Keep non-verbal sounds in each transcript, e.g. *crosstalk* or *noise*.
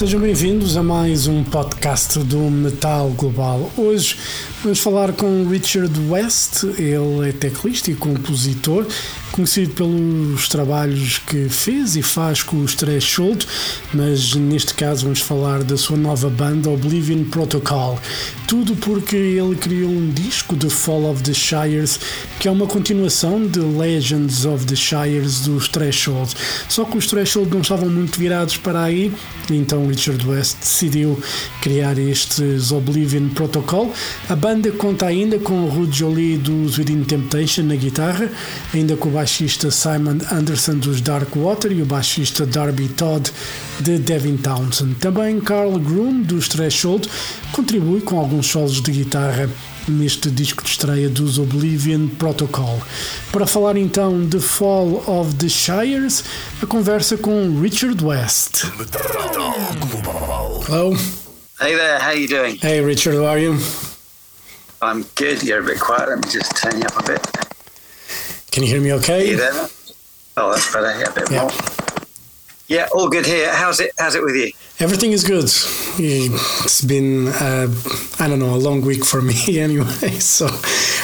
Sejam bem-vindos a mais um podcast do Metal Global. Hoje vamos falar com Richard West, ele é teclista e compositor, conhecido pelos trabalhos que fez e faz com os Threshold, mas neste caso vamos falar da sua nova banda Oblivion Protocol. Tudo porque ele criou um disco de Fall of the Shires, que é uma continuação de Legends of the Shires dos Threshold. Só que os Threshold não estavam muito virados para aí, então Richard West decidiu criar estes Oblivion Protocol. A banda conta ainda com o Rudy Jolie dos Within Temptation na guitarra, ainda com o baixista Simon Anderson dos Dark Water e o baixista Darby Todd de Devin Townsend. Também Carl Groom dos Threshold contribui com alguns solos de guitarra neste disco de estreia dos Oblivion Protocol. Para falar então de Fall of the Shires, a conversa com Richard West. Hello. Hey there, how you doing? Hey Richard, how are you? I'm good. You're a bit quiet. Let me just turn you up a bit. Can you hear me okay? you there? Oh, that's better. Yeah, a bit Yeah. more. Yeah, all good here. How's it? How's it with you? Everything is good. It's been, uh, I don't know, a long week for me *laughs* anyway, so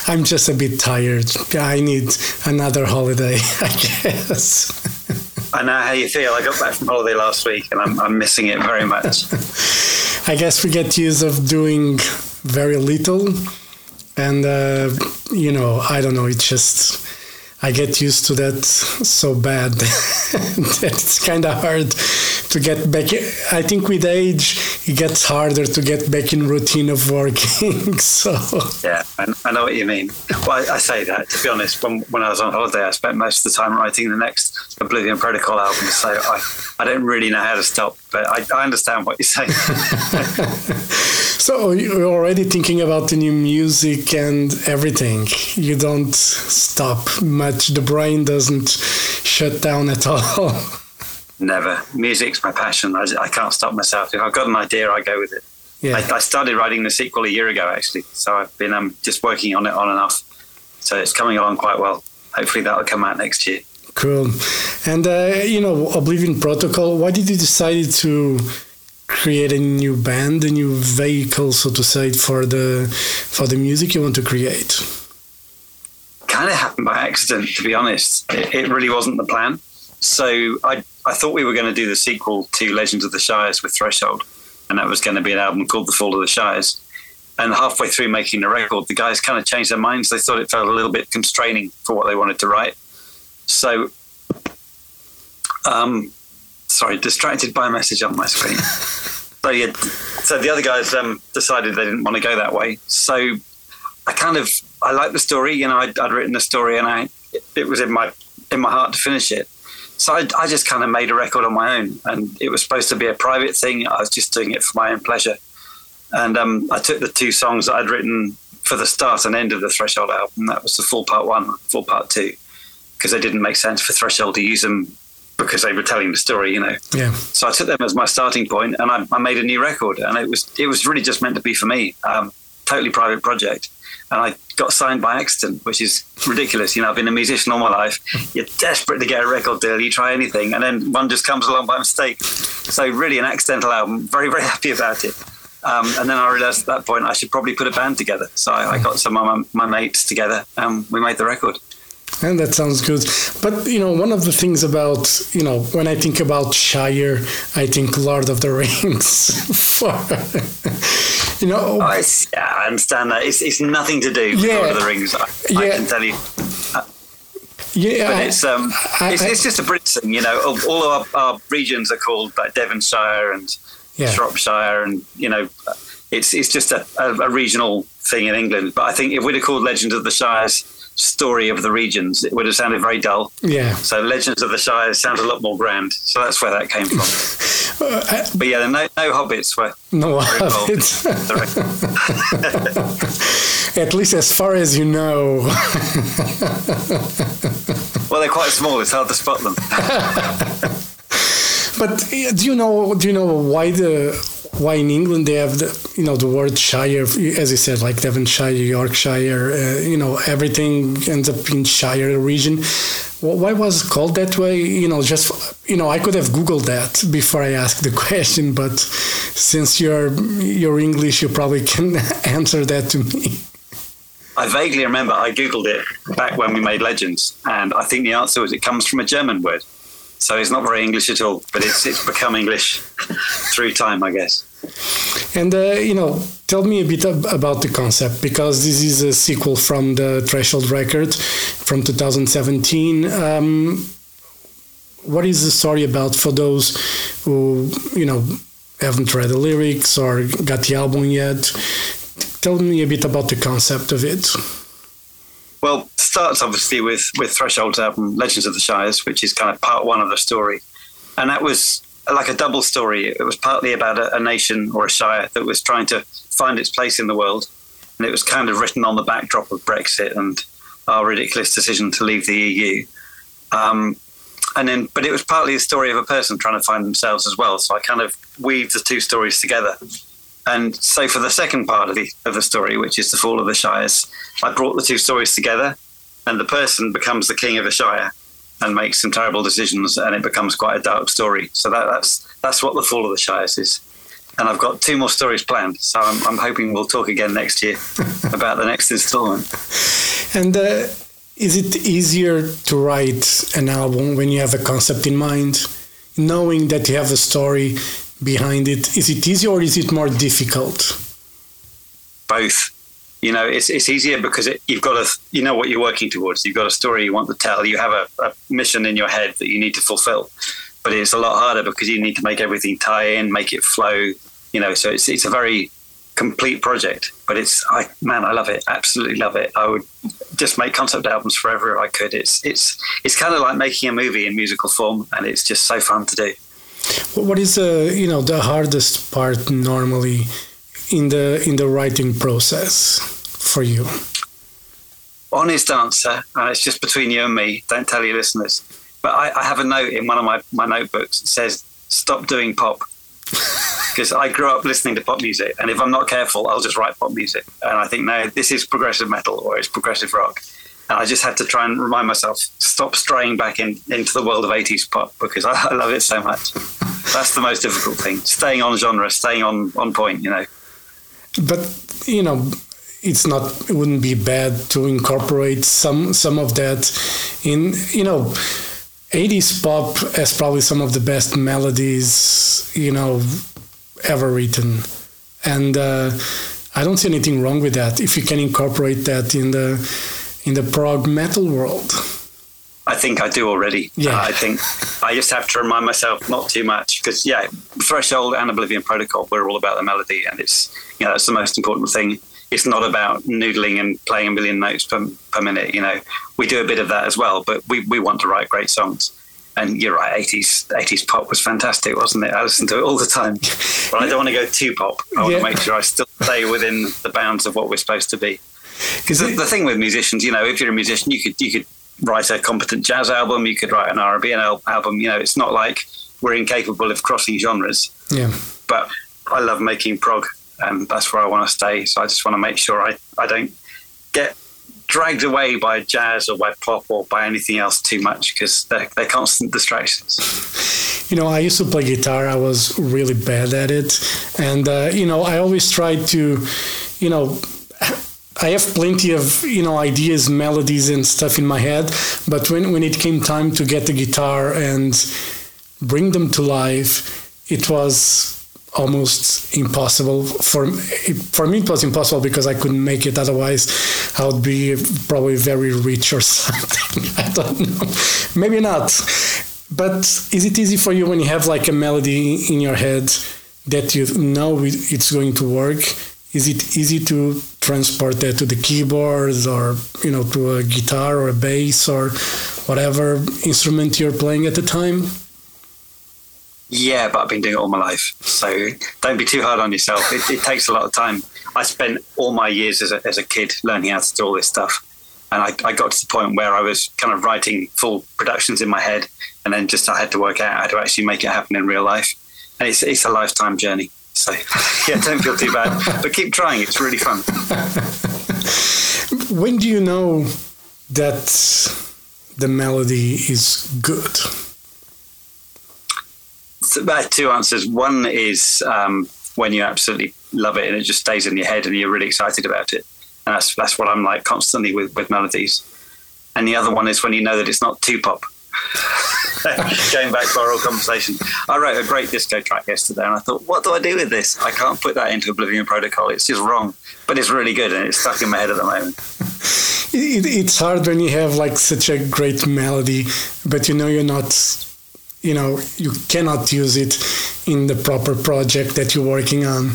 I'm just a bit tired. I need another holiday, *laughs* I guess. I know how you feel. I got back from holiday last week, and I'm, I'm missing it very much. *laughs* I guess we get used of doing very little, and uh, you know, I don't know. It's just I get used to that so bad *laughs* that it's kind of hard to get back. I think with age, it gets harder to get back in routine of working. *laughs* so yeah, I, I know what you mean. Well, I, I say that to be honest. When, when I was on holiday, I spent most of the time writing the next Oblivion Protocol album. So I, I don't really know how to stop, but I, I understand what you're saying. *laughs* So you're already thinking about the new music and everything. You don't stop much. The brain doesn't shut down at all. *laughs* Never. Music's my passion. I, I can't stop myself. If I've got an idea, I go with it. Yeah. I, I started writing the sequel a year ago, actually. So I've been um, just working on it on and off. So it's coming along quite well. Hopefully that'll come out next year. Cool. And uh, you know, Oblivion Protocol. Why did you decide to create a new band, a new vehicle, so to say, for the for the music you want to create? Kind of happened by accident, to be honest. It, it really wasn't the plan. So I, I thought we were going to do the sequel to Legends of the Shires with Threshold, and that was going to be an album called The Fall of the Shires. And halfway through making the record, the guys kind of changed their minds. They thought it felt a little bit constraining for what they wanted to write. So, um, sorry, distracted by a message on my screen. *laughs* so yeah, so the other guys um, decided they didn't want to go that way. So I kind of I liked the story. You know, I'd, I'd written the story, and I it was in my in my heart to finish it. So I, I just kind of made a record on my own, and it was supposed to be a private thing. I was just doing it for my own pleasure, and um, I took the two songs that I'd written for the start and end of the Threshold album. That was the Fall part one, Fall part two, because they didn't make sense for Threshold to use them because they were telling the story. You know, Yeah. so I took them as my starting point, and I, I made a new record, and it was it was really just meant to be for me, um, totally private project, and I got signed by accident, which is ridiculous. You know, I've been a musician all my life. You're desperate to get a record deal, you try anything, and then one just comes along by mistake. So really, an accidental album. Very very *laughs* happy about it. Um, and then I realised at that point I should probably put a band together. So I, I got some of my, my mates together, and we made the record. And that sounds good. But you know, one of the things about you know, when I think about Shire, I think Lord of the *laughs* Rings. You know, Oh, it's, yeah, I understand that. It's, it's nothing to do with Yeah. Lord of the Rings. I, I can tell you. yeah, But it's um, I- it's, I- it's just a British thing, you know. All, all our, our regions are called like Devonshire and Yeah. Shropshire, and you know, it's it's just a, a, a regional thing in England. But I think if we'd have called Legend of the Shires story of the regions, it would have sounded very dull. yeah. So Legends of the Shires sounds a lot more grand. So that's where that came from. Uh, *laughs* but yeah, no, no hobbits were. no, involved. it's, The record. *laughs* at least as far as you know. *laughs* well, they're quite small. It's hard to spot them. But uh, do you know? Do you know why the why in England they have the you know the word shire as you said like Devonshire, Yorkshire, uh, you know everything ends up in shire region. Why was it called that way? You know, just you know, I could have googled that before I asked the *laughs* question, but since you're you're English, you probably can *laughs* answer that to me. I vaguely remember I googled it back when we made Legends, and I think the answer was it comes from a German word. So it's not very English at all, but it's it's become English *laughs* through time, I guess. And uh, you know, tell me a bit about the concept because this is a sequel from the Threshold record from 2017. Um, what is the story about for those who you know haven't read the lyrics or got the album yet? Tell me a bit about the concept of it. Well, starts obviously with with Threshold's album Legends of the Shires, which is kind of part one of the story, and that was like a double story. It was partly about a, a nation or a shire that was trying to find its place in the world, and it was kind of written on the backdrop of Brexit and our ridiculous decision to leave the EU. Um, and then, but it was partly the story of a person trying to find themselves as well. So I kind of weaved the two stories together. And so for the second part of the of the story, which is the fall of the shires, I brought the two stories together, and the person becomes the king of the shire and makes some terrible decisions, and it becomes quite a dark story. So that, that's that's what the fall of the shires is. And I've got two more stories planned, so I'm, I'm hoping we'll talk again next year *laughs* about the next installment. And uh, is it easier to write an album when you have a concept in mind, knowing that you have a story behind it? Is it easier or is it more difficult? Both. You know, it's it's easier because it, you've got a you know what you're working towards. You've got a story you want to tell. You have a, a mission in your head that you need to fulfill. But it's a lot harder because you need to make everything tie in, make it flow. You know, so it's it's a very complete project. But it's I man, I love it. Absolutely love it. I would just make concept albums forever if I could. It's it's it's kind of like making a movie in musical form, and it's just so fun to do. What is uh, you know the hardest part normally in the in the writing process for you? Honest answer, and it's just between you and me. Don't tell your listeners. But I, I have a note in one of my, my notebooks that says, "Stop doing pop." *laughs* because I grew up listening to pop music, and if I'm not careful, I'll just write pop music. And I think no, this is progressive metal or it's progressive rock. And I just had to try and remind myself stop straying back in, into the world of 80s pop because I, *laughs* I love it so much. That's the most difficult thing. Staying on genre, staying on on point, you know. But you know, it's not. It wouldn't be bad to incorporate some some of that in. You know, 80s pop has probably some of the best melodies you know ever written, and uh, I don't see anything wrong with that if you can incorporate that in the in the prog metal world. I think I do already. Yeah. Uh, I think I just have to remind myself not too much because yeah, Threshold and Oblivion Protocol we're all about the melody and it's you know it's the most important thing. It's not about noodling and playing a million notes per, per minute. You know, we do a bit of that as well, but we, we want to write great songs. And you're right, 80s 80s pop was fantastic, wasn't it? I listened to it all the time. But I don't want to go too pop. I want Yeah. to make sure I still stay within the bounds of what we're supposed to be. Because the, the thing with musicians, you know, if you're a musician, you could you could write a competent jazz album, you could write an R&B album. You know, it's not like we're incapable of crossing genres. Yeah. But I love making prog, and that's where I want to stay. So I just want to make sure I, I don't get dragged away by jazz or by pop or by anything else too much because they're, they're constant distractions. You know, I used to play guitar. I was really bad at it, and uh, you know, I always tried to, you know. I have plenty of you know ideas, melodies, and stuff in my head, but when, when it came time to get the guitar and bring them to life, it was almost impossible for for me. It was impossible because I couldn't make it. Otherwise, I would be probably very rich or *laughs* something. I don't know. Maybe not. But is it easy for you when you have like a melody in your head that you know it's going to work? Is it easy to transport that to the keyboards or you know to a guitar or a bass or whatever instrument you're playing at the time? Yeah, but I've been doing it all my life. So don't be too hard on yourself. It, it takes a lot of time. I spent all my years as a, as a kid learning how to do all this stuff. And I, I got to the point where I was kind of writing full productions in my head. And then just I had to work out how to actually make it happen in real life. And it's, it's a lifetime journey. So yeah, don't feel too bad, but keep trying. It's really fun. *laughs* When do you know that the melody is good? So there are two answers. One is um, when you absolutely love it and it just stays in your head and you're really excited about it, and that's that's what I'm like constantly with with melodies. And the other one is when you know that it's not too pop. *laughs* Going back to our old conversation, I wrote a great disco track yesterday, and I thought, what do I do with this? I can't put that into Oblivion Protocol. It's just wrong, but it's really good, and it's stuck in my head at the moment. It, it's hard when you have like such a great melody, but you know you're not, you know, you cannot use it in the proper project that you're working on.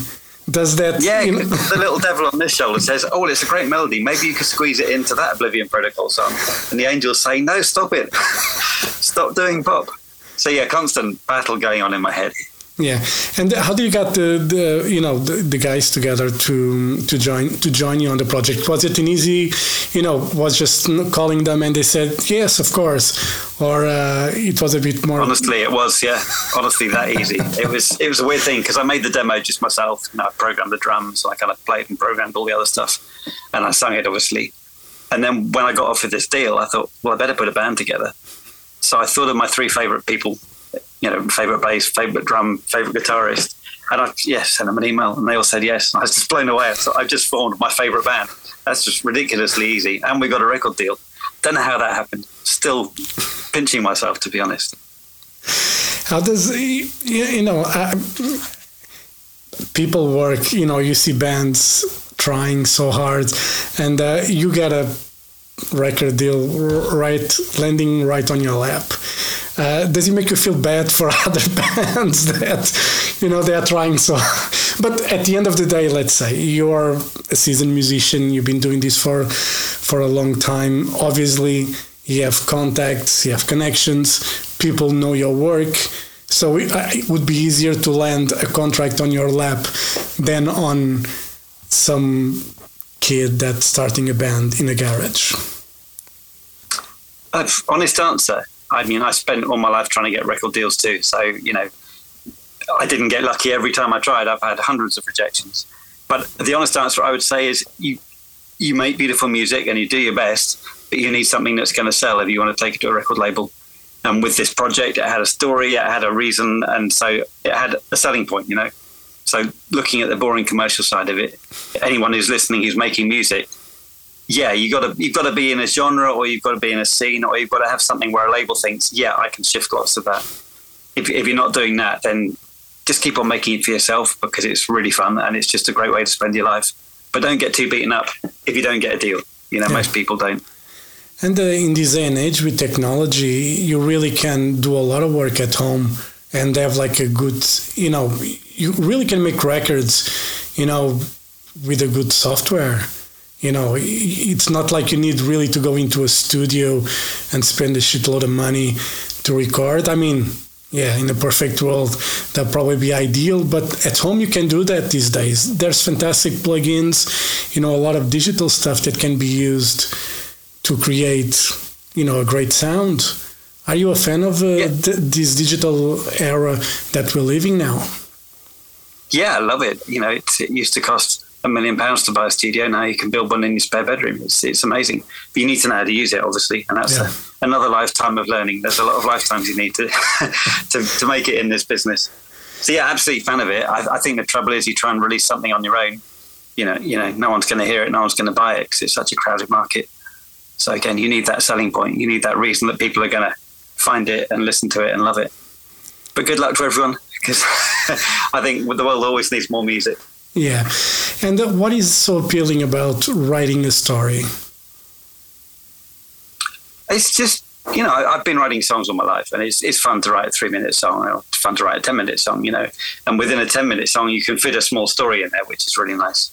Does that? Yeah, you know- the little devil on this shoulder says, "Oh, it's a great melody. Maybe you could squeeze it into that Oblivion Protocol song." And the angels say, "No, stop it. *laughs* stop doing pop." So yeah, constant battle going on in my head. Yeah, and how do you get the, the you know the, the guys together to to join to join you on the project? Was it an easy, you know, was just calling them and they said yes, of course, or uh, it was a bit more? Honestly, it was yeah. Honestly, that easy. It was it was a weird thing because I made the demo just myself. You know, I programmed the drums, I kind of played and programmed all the other stuff, and I sang it obviously. And then when I got offered this deal, I thought, well, I better put a band together. So I thought of my three favorite people, you know, favorite bass, favorite drum, favorite guitarist, and I yeah sent them an email, and they all said yes. And I was just blown away. So I just formed my favorite band. That's just ridiculously easy, and we got a record deal. Don't know how that happened. Still pinching myself to be honest. How does you, know uh, people work? You know, you see bands trying so hard, and uh, you get a record deal right landing right on your lap. Uh, does it make you feel bad for *laughs* other bands that you know they are trying so? *laughs* but at the end of the day, let's say you are a seasoned musician. You've been doing this for for a long time. Obviously, you have contacts, you have connections. People know your work. So uh, it would be easier to land a contract on your lap than on some kid that's starting a band in a garage. Uh, honest answer. I mean, I spent all my life trying to get record deals too. So, you know, I didn't get lucky every time I tried. I've had hundreds of rejections. But the honest answer I would say is you you make beautiful music and you do your best, but you need something that's going to sell if you want to take it to a record label. And with this project, it had a story, it had a reason, and so it had a selling point, you know. So looking at the boring commercial side of it, anyone who's listening who's making music, yeah, you got to you've got to be in a genre, or you've got to be in a scene, or you've got to have something where a label thinks, yeah, I can shift lots of that. If, if you're not doing that, then just keep on making it for yourself because it's really fun and it's just a great way to spend your life. But don't get too beaten up if you don't get a deal. You know, Yeah. most people don't. And uh, in this day and age with technology, you really can do a lot of work at home and have like a good, you know, you really can make records, you know, with a good software. You know, it's not like you need really to go into a studio and spend a shitload of money to record. I mean, yeah, in a perfect world, that'd probably be ideal. But at home, you can do that these days. There's fantastic plugins, you know, a lot of digital stuff that can be used to create, you know, a great sound. Are you a fan of uh, Yeah. th- this digital era that we're living now? Yeah, I love it. You know, it, it used to cost a million pounds to buy a studio. Now you can build one in your spare bedroom. It's, it's amazing. But you need to know how to use it, obviously, and that's Yeah. a, another lifetime of learning. There's a lot of lifetimes you need to *laughs* to, to make it in this business. So yeah, absolutely fan of it. I, I think the trouble is you try and release something on your own. You know, you know, no one's going to hear it. No one's going to buy it because it's such a crowded market. So again, you need that selling point. You need that reason that people are going to find it and listen to it and love it. But good luck to everyone because *laughs* I think the world always needs more music. Yeah. And uh, what is so appealing about writing a story? It's just you know I've been writing songs all my life, and it's it's fun to write a three minute song, or fun to write a ten minute song, you know. And within a ten minute song, you can fit a small story in there, which is really nice.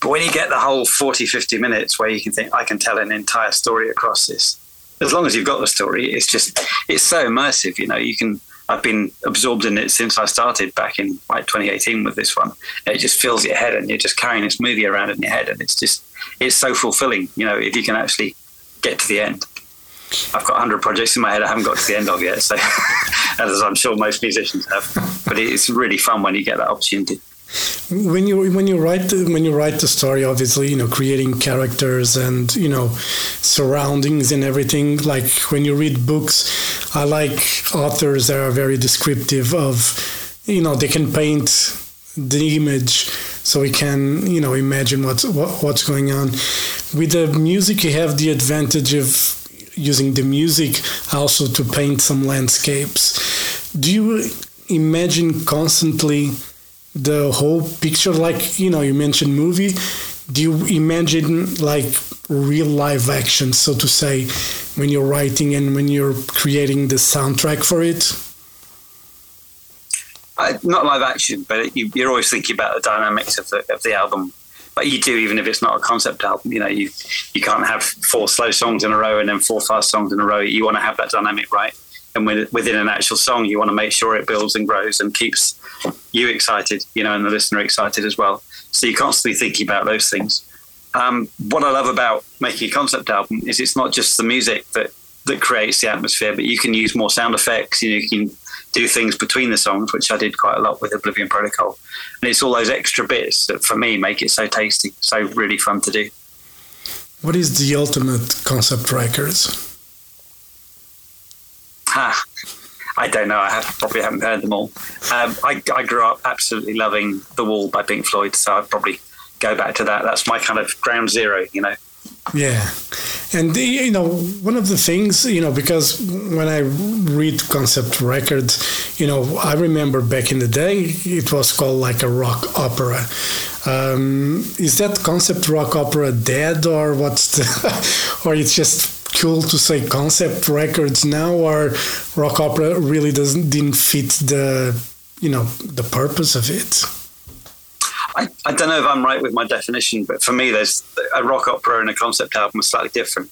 But when you get the whole 40, 50 minutes where you can think, I can tell an entire story across this, as long as you've got the story, it's just, it's so immersive, you know, you can, I've been absorbed in it since I started back in like 2018 with this one. It just fills your head and you're just carrying this movie around in your head and it's just, it's so fulfilling, you know, if you can actually get to the end. I've got 100 projects in my head I haven't got to the end of yet, so *laughs* as I'm sure most musicians have. But it's really fun when you get that opportunity. When you when you write the, when you write the story obviously you know creating characters and you know surroundings and everything like when you read books i like authors that are very descriptive of you know they can paint the image so we can you know imagine what's what, what's going on. With the music you have the advantage of using the music also to paint some landscapes. Do you imagine constantly the whole picture like you know you mentioned movie do you imagine like real live action so to say when you're writing and when you're creating the soundtrack for it? I, not live action but you, you're always thinking about the dynamics of the, of the album. But you do even if it's not a concept album you know you you can't have four slow songs in a row and then four fast songs in a row. You want to have that dynamic right and within an actual song, you want to make sure it builds and grows and keeps you excited, you know, and the listener excited as well. So you're constantly thinking about those things. Um, what I love about making a concept album is it's not just the music that that creates the atmosphere, but you can use more sound effects. You, know, you can do things between the songs, which I did quite a lot with Oblivion Protocol, and it's all those extra bits that for me make it so tasty, so really fun to do. What is the ultimate concept records? Ha. I don't know. I have, probably haven't heard them all. Um, I, I, grew up absolutely loving The Wall by Pink Floyd, so I'd probably go back to that. That's my kind of ground zero, you know. Yeah. And, you know, one of the things, you know, because when I read concept records, you know, I remember back in the day, it was called like a rock opera. Um, is that concept rock opera dead or what's the, *laughs* or it's just cool to say concept records now are rock opera really doesn't didn't fit the you know the purpose of it I, I don't know if I'm right with my definition, but for me, there's a rock opera and a concept album are slightly different.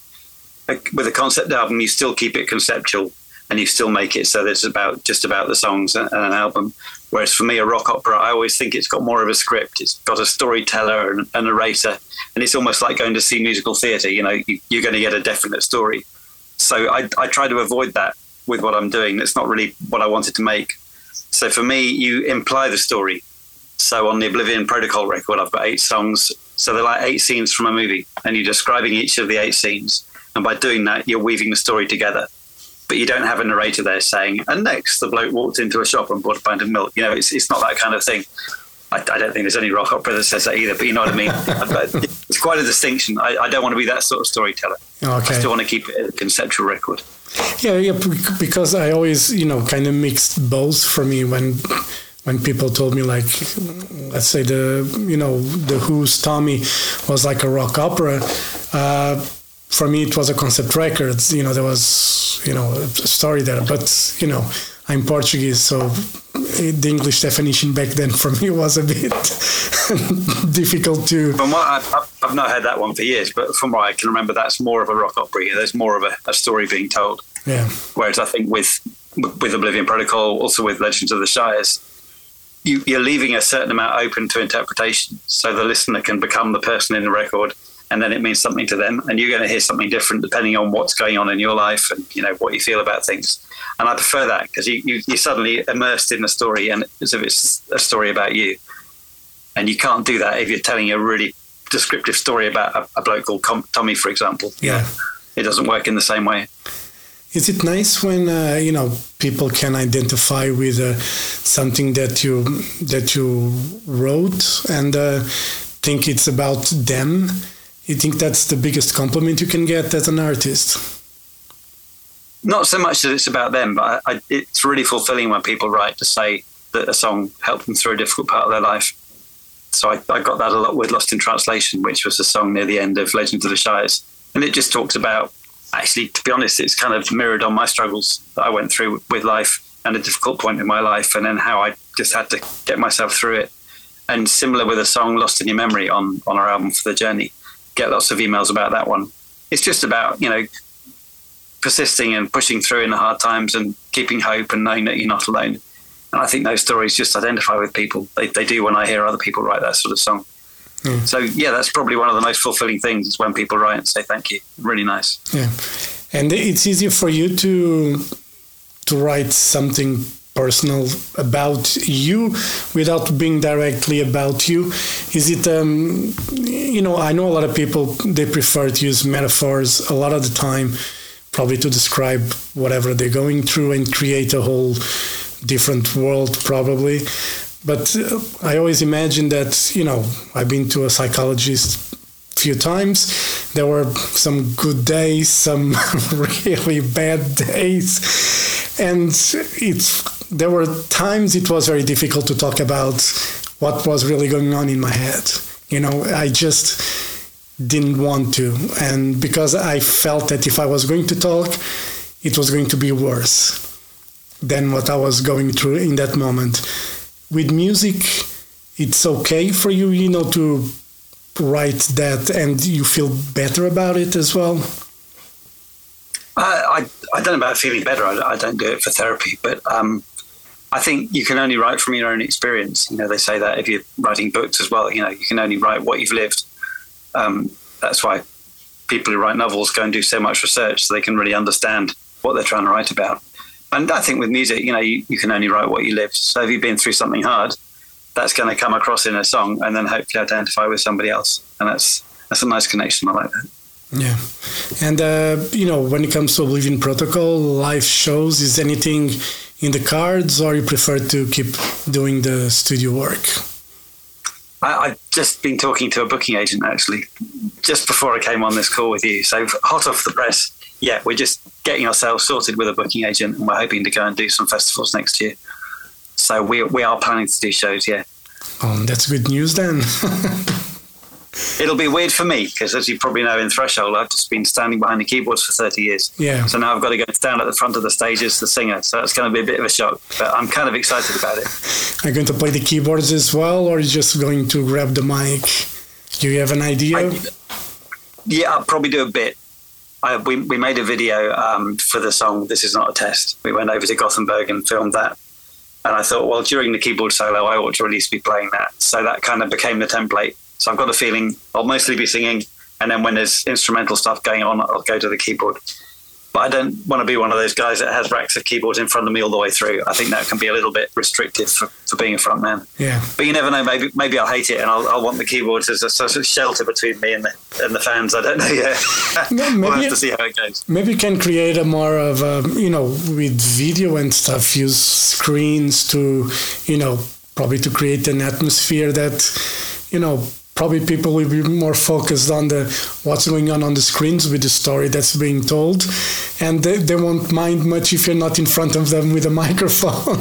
Like with a concept album, you still keep it conceptual and you still make it so it's about just about the songs and an album. Whereas for me, a rock opera, I always think it's got more of a script. It's got a storyteller and a narrator, and it's almost like going to see musical theatre. You know, you, are going to get a definite story. So I, I try to avoid that with what I'm doing. That's not really what I wanted to make. So for me, you imply the story. So on the Oblivion Protocol record, I've got eight songs. So they're like eight scenes from a movie, and you're describing each of the eight scenes. And by doing that, you're weaving the story together but you don't have a narrator there saying, and next the bloke walked into a shop and bought a pint of milk. You know, it's, it's not that kind of thing. I, I don't think there's any rock opera that says that either, but you know what I mean? *laughs* it's quite a distinction. I, I, don't want to be that sort of storyteller. Okay. I still want to keep it a conceptual record. Yeah, yeah, because I always, you know, kind of mixed both for me when when people told me like let's say the you know the who's tommy was like a rock opera uh, for me it was a concept record you know there was you know a story there but you know i'm portuguese so the english definition back then for me was a bit *laughs* difficult to from what I've, I've, not heard that one for years but from what i can remember that's more of a rock opera there's more of a, a story being told. Yeah. Whereas i think with with oblivion protocol also with legends of the shires you, you're leaving a certain amount open to interpretation so the listener can become the person in the record and then it means something to them. And you're going to hear something different depending on what's going on in your life and you know what you feel about things. And i prefer that because you, you, you're suddenly immersed in the story and as if it's a story about you. And you can't do that if you're telling a really descriptive story about a, a bloke called Com- tommy for example. Yeah. It doesn't work in the same way. Is it nice when uh, you know people can identify with uh, something that you that you wrote and uh, think it's about them you think that's the biggest compliment you can get as an artist? Not so much that it's about them, but I, I, it's really fulfilling when people write to say that a song helped them through a difficult part of their life. So I, I got that a lot with Lost in Translation, which was a song near the end of Legends of the Shires. And it just talks about, actually, to be honest, it's kind of mirrored on my struggles that I went through with life and a difficult point in my life, and then how I just had to get myself through it. And similar with a song Lost in Your Memory on, on our album For the Journey get lots of emails about that one. It's just about, you know, persisting and pushing through in the hard times and keeping hope and knowing that you're not alone. And I think those stories just identify with people. They, they do when I hear other people write that sort of song. Mm. So yeah, that's probably one of the most fulfilling things is when people write and say thank you. Really nice. Yeah, and it's easier for you to to write something personal about you without being directly about you? Is it, um, you know, I know a lot of people, they prefer to use metaphors a lot of the time, probably to describe whatever they're going through and create a whole different world, probably. But uh, I always imagine that, you know, I've been to a psychologist few times. There were some good days, some *laughs* really bad days, and it's there were times it was very difficult to talk about what was really going on in my head. You know, I just didn't want to, and because I felt that if I was going to talk, it was going to be worse than what I was going through in that moment. With music, it's okay for you, you know, to write that and you feel better about it as well? I, I, don't know about feeling better. I, I don't do it for therapy, but um, I think you can only write from your own experience. You know, they say that if you're writing books as well, you know, you can only write what you've lived. Um, that's why people who write novels go and do so much research so they can really understand what they're trying to write about. And I think with music, you know, you, you can only write what you lived. So if you've been through something hard, that's going to come across in a song and then hopefully identify with somebody else. And that's that's a nice connection. I like that. Yeah, and uh, you know when it comes to Oblivion Protocol live shows, is anything in the cards, or you prefer to keep doing the studio work? I, have just been talking to a booking agent actually, just before I came on this call with you. So hot off the press, yeah, we're just getting ourselves sorted with a booking agent, and we're hoping to go and do some festivals next year. So we we are planning to do shows. Yeah. Oh, that's good news then. *laughs* It'll be weird for me because, as you probably know, in Threshold, I've just been standing behind the keyboards for 30 years. Yeah. So now I've got to go stand at the front of the stage as the singer. So it's going to be a bit of a shock, but I'm kind of excited about it. *laughs* Are you going to play the keyboards as well, or are you just going to grab the mic? Do you have an idea? I, yeah, I'll probably do a bit. I, we, we made a video um, for the song This Is Not a Test. We went over to Gothenburg and filmed that and I thought, well, during the keyboard solo, I ought to at least be playing that. So that kind of became the template. So I've got a feeling I'll mostly be singing, and then when there's instrumental stuff going on, I'll go to the keyboard. But I don't want to be one of those guys that has racks of keyboards in front of me all the way through. I think that can be a little bit restrictive for, for being a front man. Yeah. But you never know. Maybe maybe I'll hate it and I'll, I'll want the keyboards as a sort of shelter between me and the and the fans. I don't know yet. *laughs* No, maybe, we'll have to see how it goes. Maybe you can create a more of a you know with video and stuff. Use screens to you know probably to create an atmosphere that you know probably people will be more focused on the what's going on on the screens with the story that's being told and they, they won't mind much if you're not in front of them with a *laughs* microphone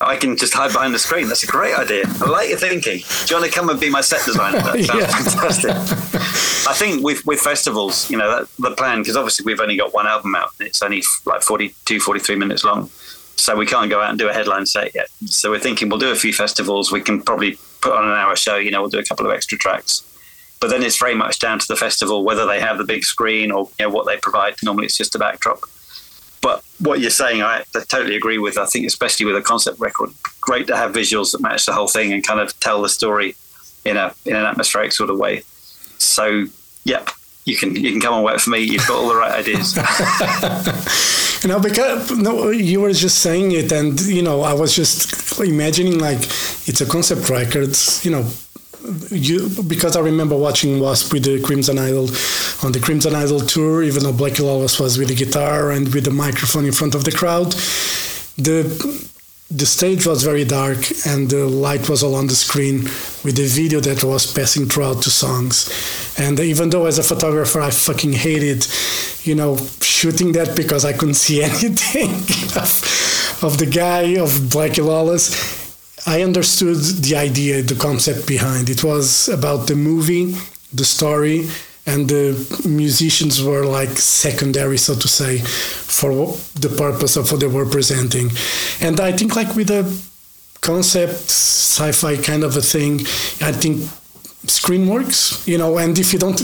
I can just hide behind the screen. That's a great idea. I like your thinking. Do you want to come and be my set designer? That sounds *laughs* yeah. fantastic. I think with with festivals, you know, that, the plan because obviously we've only got one album out. And it's only like 42, 43 minutes long, so we can't go out and do a headline set yet. So we're thinking we'll do a few festivals. We can probably put on an hour show, you know, we'll do a couple of extra tracks. But then it's very much down to the festival whether they have the big screen or you know what they provide. Normally, it's just a backdrop. But what you're saying, I, I totally agree with. I think, especially with a concept record, great to have visuals that match the whole thing and kind of tell the story in a in an atmospheric sort of way. So, yep, you can you can come and work for me. You've got all the right ideas. *laughs* you know, because no, you were just saying it, and you know, I was just imagining like it's a concept record. You know, you because I remember watching Wasp with the Crimson Idol on the Crimson Idol tour, even though Blackie Lawless was with the guitar and with the microphone in front of the crowd. The the stage was very dark and the light was all on the screen with the video that was passing throughout the songs. And even though as a photographer I fucking hated, you know, shooting that because I couldn't see *laughs* anything of, of the guy of Blackie Lawless, I understood the idea, the concept behind. It was about the movie, the story, and the musicians were like secondary, so to say, for the purpose of what they were presenting. And I think, like with a concept sci-fi kind of a thing, I think screen works, you know. And if you don't,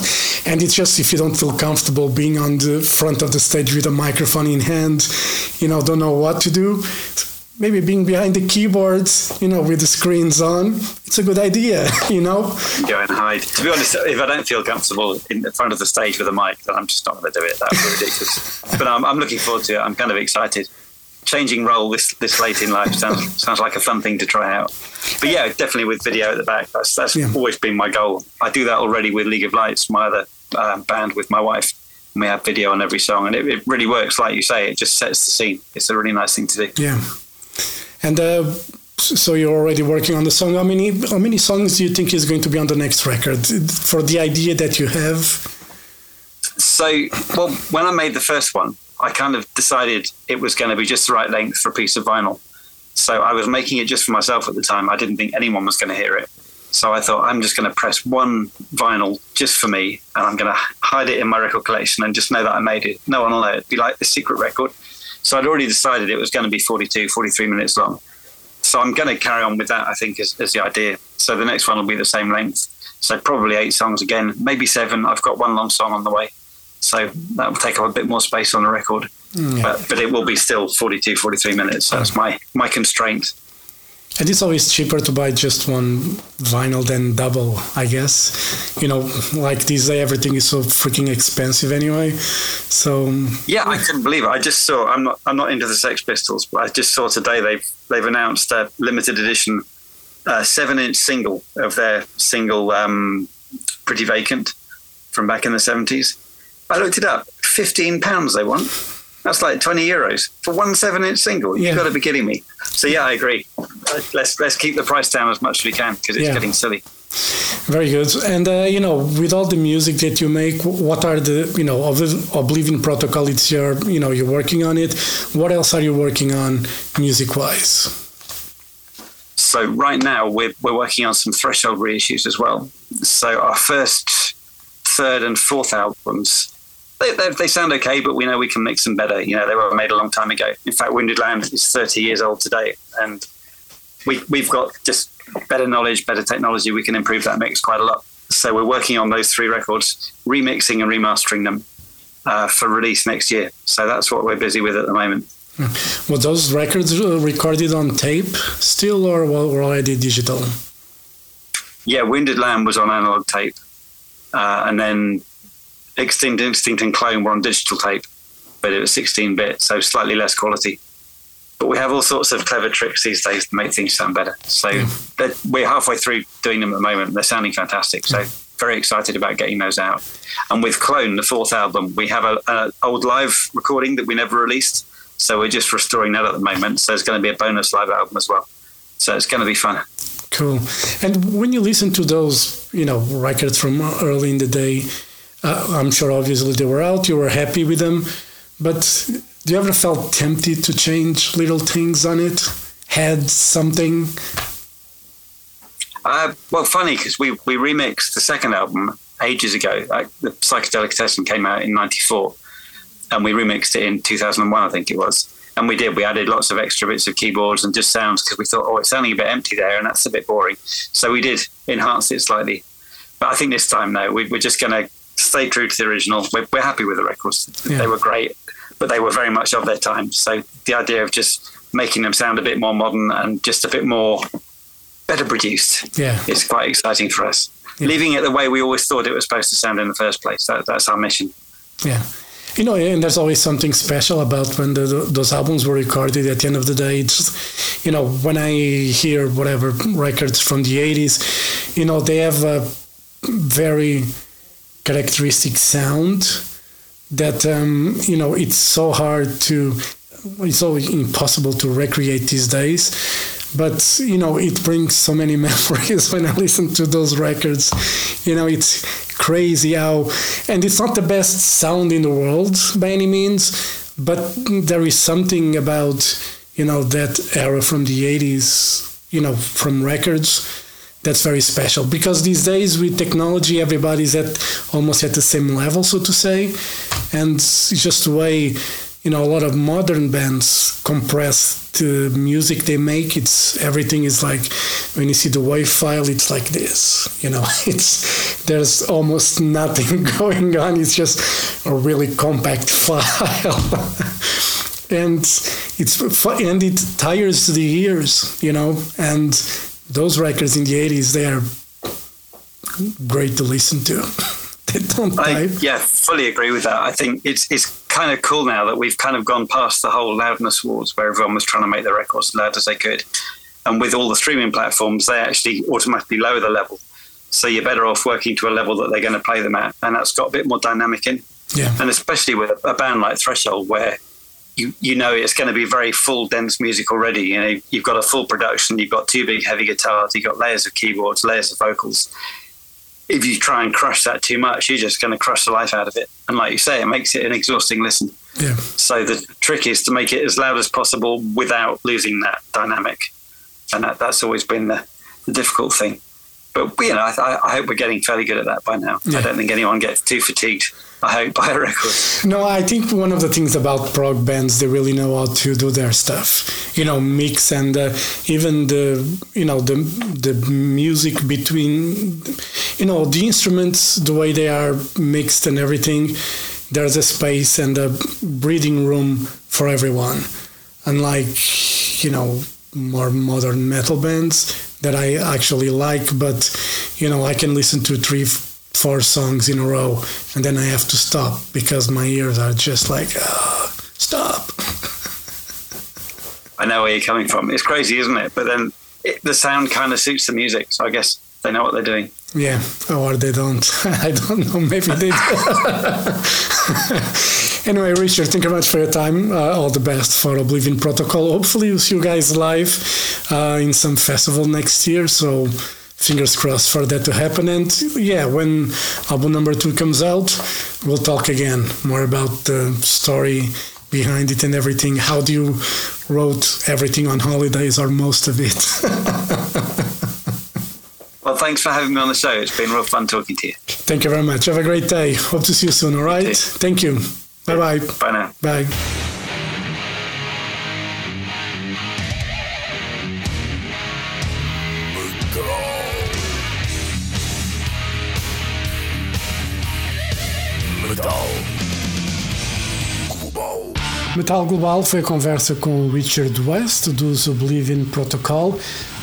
and it's just if you don't feel comfortable being on the front of the stage with a microphone in hand, you know, don't know what to do maybe being behind the keyboards, you know, with the screens on, it's a good idea, *laughs* you know. Go and hide. To be honest, if I don't feel comfortable in the front of the stage with a mic, then I'm just not going to do it. That would be ridiculous. *laughs* but I'm, I'm looking forward to it. I'm kind of excited. changing role this this late in life sounds sounds like a fun thing to try out. But yeah, definitely with video at the back. That's that's Yeah. always been my goal. I do that already with League of Lights, my other um, band with my wife. We have video on every song, and it, it really works. Like you say, it just sets the scene. It's a really nice thing to do. Yeah. And uh, so you're already working on the song. How many how many songs do you think is going to be on the next record? For the idea that you have. So, well, when I made the first one, I kind of decided it was going to be just the right length for a piece of vinyl. So I was making it just for myself at the time. I didn't think anyone was going to hear it. So I thought I'm just going to press one vinyl just for me, and I'm going to hide it in my record collection and just know that I made it. No one will know. It'd be like the secret record. So I'd already decided it was going to be 42, 43 minutes long. So I'm going to carry on with that. I think is, is the idea. So the next one will be the same length. So probably eight songs again, maybe seven. I've got one long song on the way. So that will take up a bit more space on the record. Mm, but, but it will be still 42, 43 minutes. That's my, my constraint. And it's always cheaper to buy just one vinyl than double, I guess. You know, like these days, everything is so freaking expensive anyway. So, Yeah, I couldn't believe it. I just saw. I'm not. I'm not into the Sex Pistols, but I just saw today they've they've announced a limited edition uh, seven inch single of their single um, "Pretty Vacant" from back in the seventies. I looked it up. Fifteen pounds they want. That's like twenty euros for one seven inch single. You've Yeah. got to be kidding me. So yeah, I agree. Let's let's keep the price down as much as we can because it's Yeah. getting silly. very good. And, uh, you know, with all the music that you make, what are the, you know, Obli- Oblivion Protocol, it's your, you know, you're working on it. What else are you working on music wise? So right now we're we're working on some threshold reissues as well. So our first, third, and fourth albums. They, they, they sound okay, but we know we can mix them better. You know, they were made a long time ago. In fact, Wounded Land is 30 years old today, and we, we've got just better knowledge, better technology. We can improve that mix quite a lot. So we're working on those three records, remixing and remastering them uh, for release next year. So that's what we're busy with at the moment. Were those records uh, recorded on tape still or were already digital? Yeah, Wounded Land was on analog tape, uh, and then Extinct, Instinct, and Clone were on digital tape, but it was 16-bit, so slightly less quality. But we have all sorts of clever tricks these days to make things sound better. So they're- we're halfway through doing them at the moment. They're sounding fantastic. So very excited about getting those out. And with Clone, the fourth album, we have a, a old live recording that we never released. So we're just restoring that at the moment. So there's going to be a bonus live album as well. So it's going to be fun. Cool. And when you listen to those, you know, records from early in the day, I'm sure obviously they were out, you were happy with them, but do you ever felt tempted to change little things on it? Had something? Uh, well, funny because we, we remixed the second album ages ago. Like the Psychedelicatessen came out in '94, and we remixed it in 2001, I think it was. And we did. We added lots of extra bits of keyboards and just sounds because we thought, oh, it's sounding a bit empty there, and that's a bit boring. So we did enhance it slightly. But I think this time, no, we, we're just going to stay true to the original. We're, we're happy with the records. Yeah. They were great, but they were very much of their time. So the idea of just making them sound a bit more modern and just a bit more better produced Yeah. it's quite exciting for us. Yeah. Leaving it the way we always thought it was supposed to sound in the first place. That, that's our mission. Yeah. You know, and there's always something special about when the, those albums were recorded. At the end of the day, it's, you know, when I hear whatever records from the 80s, you know, they have a very characteristic sound that, um, you know, it's so hard to, it's so impossible to recreate these days. But, you know, it brings so many *laughs* memories when I listen to those records. You know, it's crazy how, and it's not the best sound in the world by any means, but there is something about, you know, that era from the 80s, you know, from records that's very special. Because these days with technology everybody's at almost at the same level so to say. And it's just the way you know a lot of modern bands compress the music they make. It's everything is like when you see the wave file it's like this you know. *laughs* It's there's almost nothing *laughs* going on. It's just a really compact *laughs* file. And it's and it tires the ears you know. And those records in the 80s they are great to listen to *laughs* they don't I, yeah, fully agree with that. I think it's it's kind of cool now that we've kind of gone past the whole loudness wars where everyone was trying to make their records as loud as they could. And with all the streaming platforms, they actually automatically lower the level. So you're better off working to a level that they're going to play them at. And that's got a bit more dynamic in. Yeah. And especially with a band like Threshold, where you, you know it's going to be very full, dense music already. You know, you've got a full production, you've got two big heavy guitars, you've got layers of keyboards, layers of vocals. If you try and crush that too much, you're just going to crush the life out of it. And like you say, it makes it an exhausting listen. Yeah. So the trick is to make it as loud as possible without losing that dynamic, and that, that's always been the, the difficult thing. But you know, I, I hope we're getting fairly good at that by now. Yeah. I don't think anyone gets too fatigued. I hope by a record. No, I think one of the things about prog bands, they really know how to do their stuff. You know, mix and uh, even the you know the the music between you know the instruments, the way they are mixed and everything. There's a space and a breathing room for everyone, unlike you know more modern metal bands that I actually like. But you know, I can listen to three four songs in a row and then I have to stop because my ears are just like, "Ah, stop. *laughs* I know where you're coming from. It's crazy, isn't it? But then it, the sound kind of suits the music, so I guess they know what they're doing. Yeah, or they don't. *laughs* I don't know. Maybe they *laughs* anyway, Richard, thank you much for your time. Uh, all the best for Oblivion Protocol. Hopefully, we'll see you guys live uh, in some festival next year. So, fingers crossed for that to happen. And yeah, when album number two comes out, we'll talk again more about the story behind it and everything. How do you wrote everything on holidays or most of it? *laughs* Well, thanks for having me on the show. It's been real fun talking to you. Thank you very much. Have a great day. Hope to see you soon. All right. too. Thank you. Bye bye. Bye now. Bye. Metal. Global. Metal Global foi a conversa com o Richard West dos Oblivion Protocol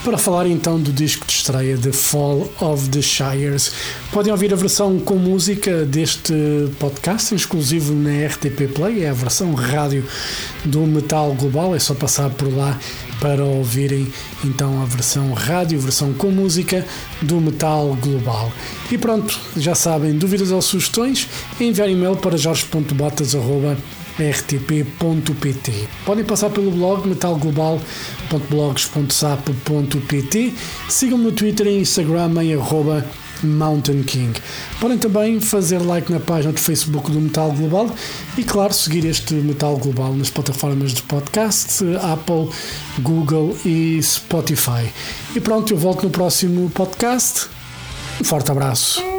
para falar então do disco de estreia The Fall of the Shires. Podem ouvir a versão com música deste podcast exclusivo na RTP Play, é a versão rádio do Metal Global, é só passar por lá para ouvirem então a versão rádio, versão com música do Metal Global. E pronto, já sabem, dúvidas ou sugestões, enviar e-mail para jorge.botas.rtp.pt Podem passar pelo blog metalglobal.blogs.sapo.pt Sigam-me no Twitter e Instagram em arroba Mountain King. Podem também fazer like na página do Facebook do Metal Global e, claro, seguir este Metal Global nas plataformas de podcast, Apple, Google e Spotify. E pronto, eu volto no próximo podcast. Um forte abraço.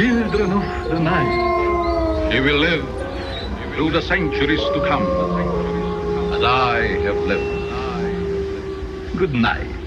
Children of the night, you will live through the centuries to come, as I have lived. Good night.